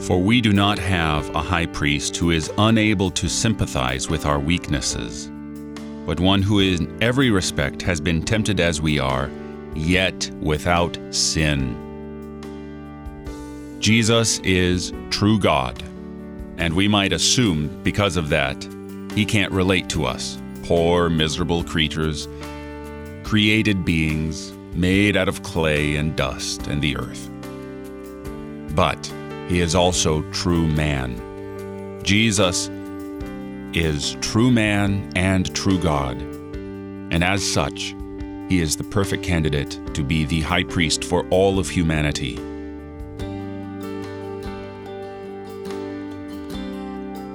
For we do not have a high priest who is unable to sympathize with our weaknesses, but one who in every respect has been tempted as we are, yet without sin. Jesus is true God, and we might assume because of that, he can't relate to us, poor, miserable creatures, created beings made out of clay and dust and the earth. But he is also true man. Jesus is true man and true God. And as such, he is the perfect candidate to be the high priest for all of humanity.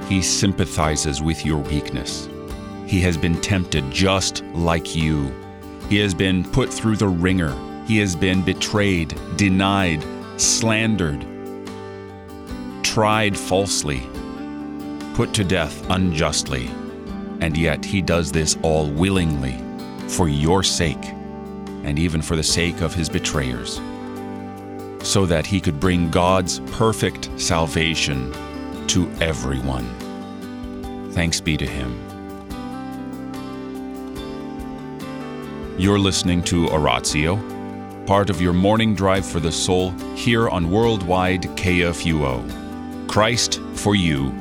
He sympathizes with your weakness. He has been tempted just like you. He has been put through the wringer. He has been betrayed, denied, slandered, tried falsely, put to death unjustly. And yet he does this all willingly, for your sake, and even for the sake of his betrayers, so that he could bring God's perfect salvation to everyone. Thanks be to him. You're listening to Oratio, part of your morning drive for the soul here on Worldwide KFUO. Christ for you,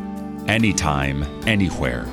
anytime, anywhere.